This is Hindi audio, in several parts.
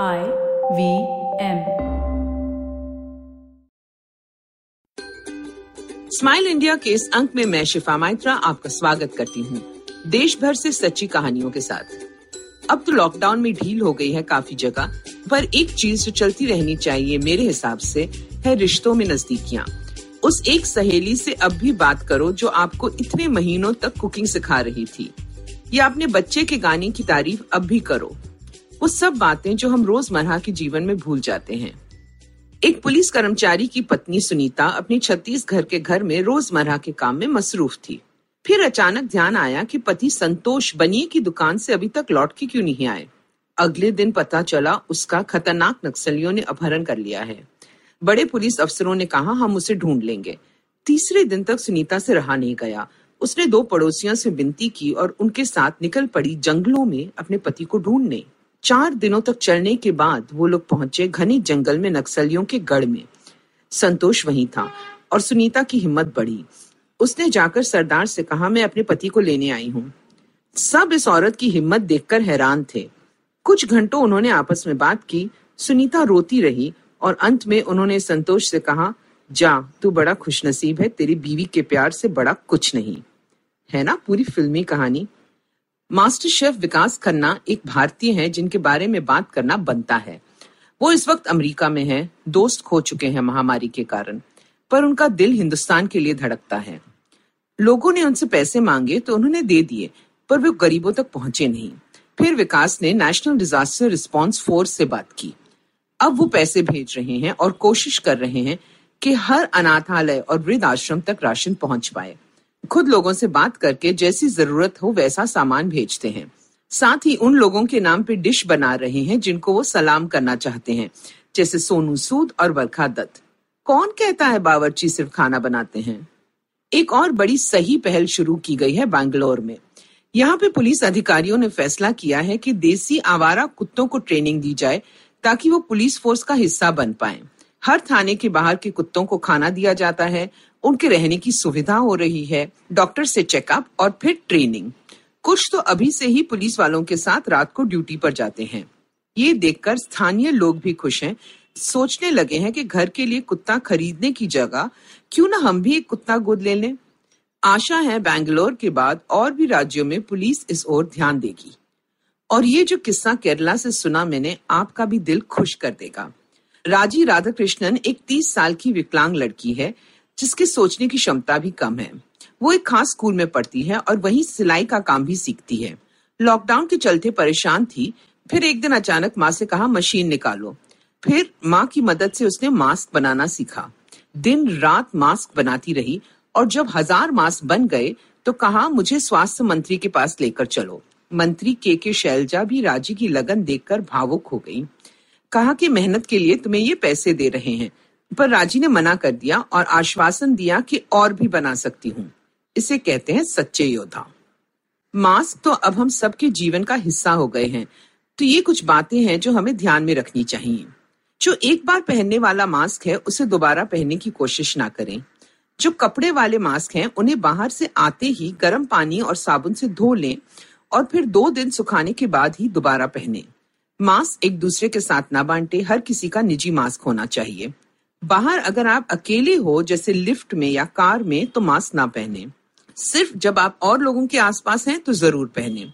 I V M. Smile India के इस अंक में मैं शिफा माइत्रा आपका स्वागत करती हूँ। देश भर से सच्ची कहानियों के साथ। अब तो लॉकडाउन में ढील हो गई है काफ़ी जगह, पर एक चीज़ जो चलती रहनी चाहिए मेरे हिसाब से है रिश्तों में नजदीकियाँ। उस एक सहेली से अब भी बात करो जो आपको इतने महीनों तक कुकिंग सिखा रही थी। या अपने बच्चे के गाने की तारीफ़ अब भी करो। वो सब बातें जो हम रोज़मर्रा के जीवन में भूल जाते हैं। एक पुलिस कर्मचारी की पत्नी सुनीता अपनी छत्तीस घर के घर में रोज़मर्रा के काम में मसरूफ थी। फिर अचानक ध्यान आया कि पति संतोष बनिए की दुकान से अभी तक लौट के क्यों नहीं आए। अगले दिन पता चला उसका खतरनाक नक्सलियों ने अपहरण कर लिया है। बड़े पुलिस अफसरों ने कहा, हम उसे ढूंढ लेंगे। तीसरे दिन तक सुनीता से रहा नहीं गया। उसने दो पड़ोसियों से विनती की और उनके साथ निकल पड़ी जंगलों में अपने पति को ढूँढने। चार दिनों तक चलने के बाद वो लोग पहुँचे घने जंगल में नक्सलियों के गढ़ में। संतोष वहीं था और सुनीता की हिम्मत बढ़ी। उसने जाकर सरदार से कहा, मैं अपने पति को लेने आई हूँ। सब इस औरत की हिम्मत देखकर हैरान थे। कुछ घंटों उन्होंने आपस में बात की, सुनीता रोती रही और अंत में उन्होंने संतोष से कहा, जा, तू बड़ा खुशनसीब है, तेरी बीवी के प्यार से बड़ा कुछ नहीं। है ना, पूरी फिल्मी कहानी? मास्टर शेफ विकास खन्ना एक भारतीय हैं जिनके बारे में बात करना बनता है। वो इस वक्त अमेरिका में हैं, दोस्त खो चुके हैं महामारी के कारण पर उनका दिल हिंदुस्तान के लिए धड़कता है। लोगों ने उनसे पैसे मांगे तो उन्होंने दे दिए पर वे गरीबों तक पहुँचे नहीं। फिर विकास ने नेशनल डिजास्टर रिस्पॉन्स फोर्स से बात की। अब वो पैसे भेज रहे हैं और कोशिश कर रहे हैं कि हर अनाथालय और वृद्ध आश्रम तक राशन पहुँच पाए खुद लोगों से बात करके जैसी ज़रूरत हो वैसा सामान भेजते हैं। साथ ही उन लोगों के नाम पे डिश बना रहे हैं जिनको वो सलाम करना चाहते हैं, जैसे सोनू सूद और वर्खा दत्त। कौन कहता है बावर्ची सिर्फ़ खाना बनाते हैं? एक और बड़ी सही पहल शुरू की गई है बैंगलोर में। यहाँ पे पुलिस अधिकारियों ने फैसला किया है कि देसी आवारा कुत्तों को ट्रेनिंग दी जाए ताकि वो पुलिस फोर्स का हिस्सा बन पाए। हर थाने के बाहर के कुत्तों को खाना दिया जाता है। उनके रहने की सुविधा हो रही है। डॉक्टर से चेकअप और फिर ट्रेनिंग। कुछ तो अभी से ही पुलिस वालों के साथ रात को ड्यूटी पर जाते हैं। ये देखकर स्थानीय लोग भी खुश हैं। सोचने लगे हैं कि घर के लिए कुत्ता खरीदने की जगह क्यों ना हम भी एक कुत्ता गोद ले लें। आशा है बैंगलोर के बाद और भी राज्यों में पुलिस इस ओर ध्यान देगी। और ये जो किस्सा केरला से सुना मैंने, आपका भी दिल खुश कर देगा। राज़ी राधाकृष्णन एक तीस साल की विकलांग लड़की है, जिसकी सोचने की क्षमता भी कम है। वो एक खास स्कूल में पढ़ती है और वहीं सिलाई का काम भी सीखती है। लॉकडाउन के चलते परेशान थी, फिर एक दिन अचानक माँ से कहा, मशीन निकालो। फिर माँ की मदद से उसने मास्क बनाना सीखा। दिन रात मास्क बनाती रही और जब हज़ार मास्क बन गए तो कहा, मुझे स्वास्थ्य मंत्री के पास लेकर चलो। मंत्री के के शैलजा भी राज़ी की लगन देखकर भावुक हो गई। कहा कि मेहनत के लिए तुम्हें ये पैसे दे रहे हैं। पर राज़ी ने मना कर दिया और आश्वासन दिया कि और भी बना सकती हूँ। इसे कहते हैं सच्चे योद्धा। मास्क तो अब हम सबके जीवन का हिस्सा हो गए हैं। तो ये कुछ बातें हैं जो हमें ध्यान में रखनी चाहिए। जो एक बार पहनने वाला मास्क है, उसे दोबारा पहनने की कोशिश ना करें। जो कपड़े वाले मास्क हैं, उन्हें बाहर से आते ही गर्म पानी और साबुन से धो लें और फिर दो दिन सुखाने के बाद ही दोबारा पहने। मास्क एक दूसरे के साथ ना बांटे, हर किसी का निजी मास्क होना चाहिए। बाहर अगर आप अकेले हो, जैसे लिफ्ट में या कार में तो मास्क ना पहने। सिर्फ़ जब आप और लोगों के आसपास हैं तो ज़रूर पहने।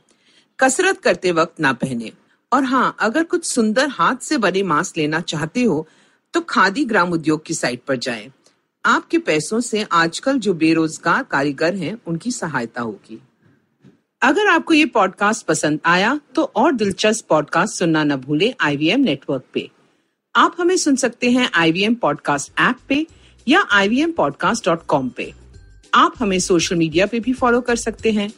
कसरत करते वक्त ना पहने। और हाँ अगर कुछ सुंदर हाथ से बने मास्क लेना चाहते हो तो खादी ग्राम उद्योग की साइट पर जाएँ। आपके पैसों से आजकल जो बेरोजगार कारीगर हैं, उनकी सहायता होगी। अगर आपको ये पॉडकास्ट पसंद आया तो और दिलचस्प पॉडकास्ट सुनना न भूले आईवीएम नेटवर्क पे। आप हमें सुन सकते हैं आई आईवीएम पॉडकास्ट ऐप पे या आई वी पे। आप हमें सोशल मीडिया पे भी फॉलो कर सकते हैं।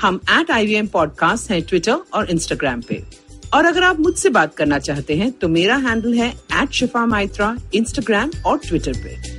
हम एट आई वी पॉडकास्ट हैं ट्विटर और इंस्टाग्राम पे। और अगर आप मुझसे बात करना चाहते हैं तो मेरा हैंडल है एट शिफा माइत्रा इंस्टाग्राम और ट्विटर पे।